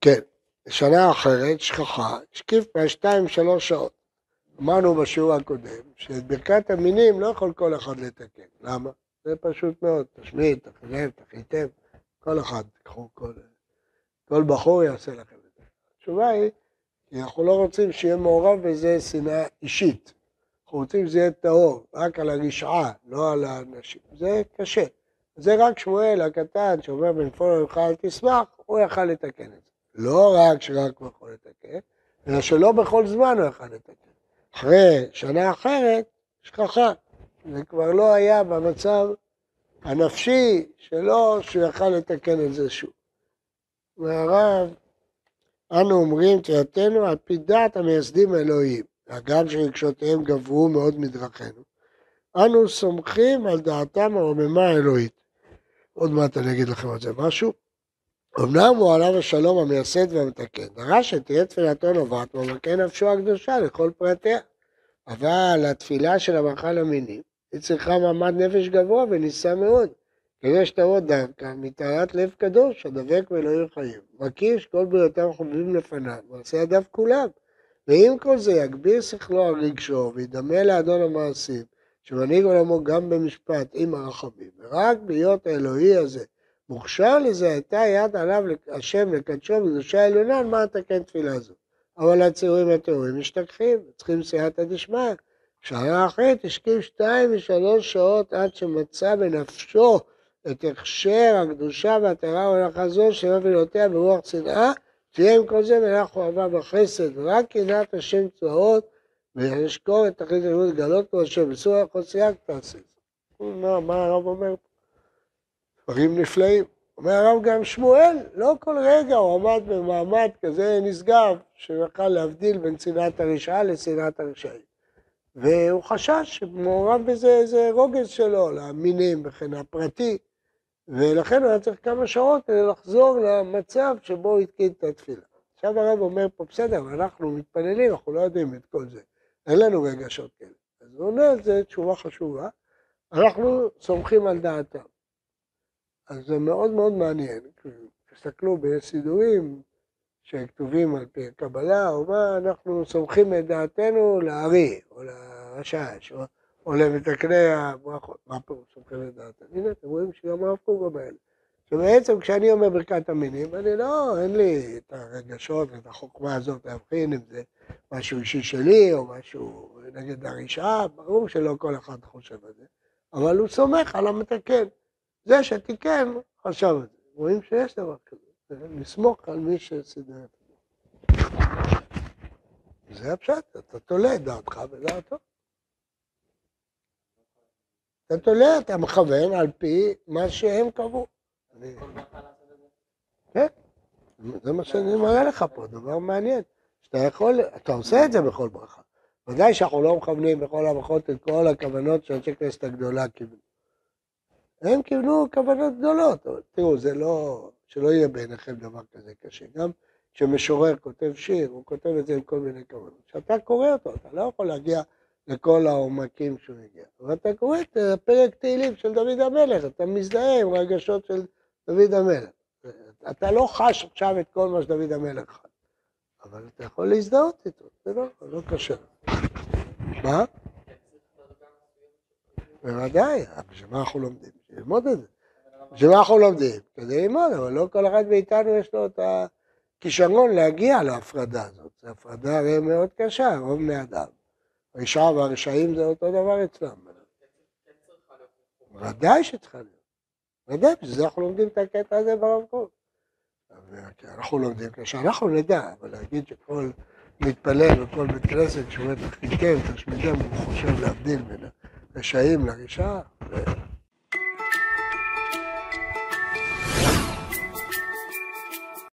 כן, שנה אחרת, שכחה, השקיף בה שתיים שלוש שעות. אמרנו בשיעור הקודם, שאת ברכת המינים לא יכול כל אחד לתקן. למה? זה פשוט מאוד, תשמיד, תחלב, תחיתם, כל אחד, תקחו כל... כל בחור יעשה לכם את זה. התשובה היא, כי אנחנו לא רוצים שיהיה מעורב בזה שנאה אישית. אנחנו רוצים שזה יהיה טהור, רק על הרשעה, לא על האנשים. זה קשה. זה רק שמואל הקטן שאומר בנפול ממך אל תשמח, הוא יכל לתקן את זה. לא רק שרק הוא יכול לתקן, אלא שלא בכל זמן הוא יכל לתקן. אחרי שנה אחרת, שכחה. זה כבר לא היה במצב הנפשי שלו, שהוא יכל לתקן את זה שוב. והרב, אנו אומרים תהייתנו על פי דעת המייסדים האלוהים, הגם שרגשותיהם גברו מאוד מדרכנו. אנו סומכים על דעתם הרוממה האלוהית. עוד מעט אני אגיד לכם על זה משהו. אמנם הוא עליו השלום המייסד והמתקן, דרש שתהיה תפילתו נובעת ממלכי נפשו הקדושה לכל פרטיה. אבל התפילה של המאכל המינים, היא צריכה מעמד נפש גבוה ונישא מאוד. כדי שתבוא דווקא מטהרת לב קדוש, הדבק ואלוהים חיים. מקיש כל בריאותם חובבים לפניו, מעשה ידיו כולם. ועם כל זה יגביר שכלו על רגשו וידמה לאדון המעשים, שמנהיג עולמו גם במשפט עם הרחמים. ורק בהיות האלוהי הזה מוכשר לזה, הייתה יד עליו השם לקדשו בקדושה העליונה על מה לתקן תפילה זו. אבל הציורים הטהורים משתכחים, צריכים סייעתא דשמיא. שעה אחרת השכים שתיים ושלוש שעות עד שמצא בנפשו את הכשר הקדושה והטהרה והלכה זו שמבילותיה ברוח צנעה, תהיה עם כל זה מלאך אוהבה בחסד, רק קנאת השם צבאות, וישקור את תכלית הלימוד לגלות לו השם, בסור החוצייה תעשה. מה הרב אומר פה? דברים נפלאים. אומר הרב גם שמואל, לא כל רגע הוא עמד במעמד כזה נשגב, שיכול להבדיל בין צנעת הרשעה לצנעת הרשעים. והוא חשש שמעורב בזה איזה רוגז שלו, למינים וכן הפרטי, ולכן הוא היה צריך כמה שעות כדי לחזור למצב שבו הוא התקין את התפילה. עכשיו הרב אומר פה, בסדר, אנחנו מתפללים, אנחנו לא יודעים את כל זה, אין לנו רגשות כאלה. אז הוא עונה על זה תשובה חשובה, אנחנו סומכים על דעתם. אז זה מאוד מאוד מעניין, תסתכלו בסידורים שכתובים על פי הקבלה, או מה, אנחנו סומכים את דעתנו לארי, או לרשש, או, או למתקני הברכות. מה פירוש סומכים את דעתנו? הנה, אתם רואים שגם הרב קוק אומר. שבעצם כשאני אומר ברכת המינים, אני לא, אין לי את הרגשות ואת החוכמה הזאת להבחין אם זה משהו אישי שלי או משהו נגד הרשעה, ברור שלא כל אחד חושב על זה, אבל הוא סומך על המתקן. זה שתיקן, חשב על זה. רואים שיש דבר כזה. לסמוך על מי שסידר את זה. זה הפשט, אתה תולה את דעתך בדעתו. אתה תולה, אתה מכוון על פי מה שהם קבעו. כן, זה מה שאני מראה לך פה, דבר מעניין. שאתה יכול, אתה עושה את זה בכל ברכה. ודאי שאנחנו לא מכוונים בכל הברכות את כל הכוונות שאנשי כנסת הגדולה קיבלו. הם קיבלו כוונות גדולות, תראו, זה לא, שלא יהיה בעיניכם דבר כזה קשה. גם כשמשורר כותב שיר, הוא כותב את זה עם כל מיני כוונות. כשאתה קורא אותו, אתה לא יכול להגיע לכל העומקים שהוא הגיע. אבל אתה קורא את פרק תהילים של דוד המלך, אתה מזדהה עם רגשות של דוד המלך. אתה לא חש עכשיו את כל מה שדוד המלך חש, אבל אתה יכול להזדהות איתו, זה לא, לא קשה. מה? בוודאי, בשביל מה אנחנו לומדים? ללמוד את זה. בשביל מה אנחנו לומדים? כדי ללמוד, אבל לא כל אחד מאיתנו יש לו את הכישרון להגיע להפרדה הזאת. זו הפרדה הרי מאוד קשה, רוב בני אדם. רשעה והרשעים זה אותו דבר אצלם. ודאי שצריכה להיות. ודאי, בשביל זה אנחנו לומדים את הקטע הזה ברב קוק. אנחנו לומדים כשאנחנו נדע, אבל להגיד שכל מתפלל וכל בית כנסת שאומר תחתיכם, תשמידם, הוא חושב להבדיל בין הרשעים לרשעה,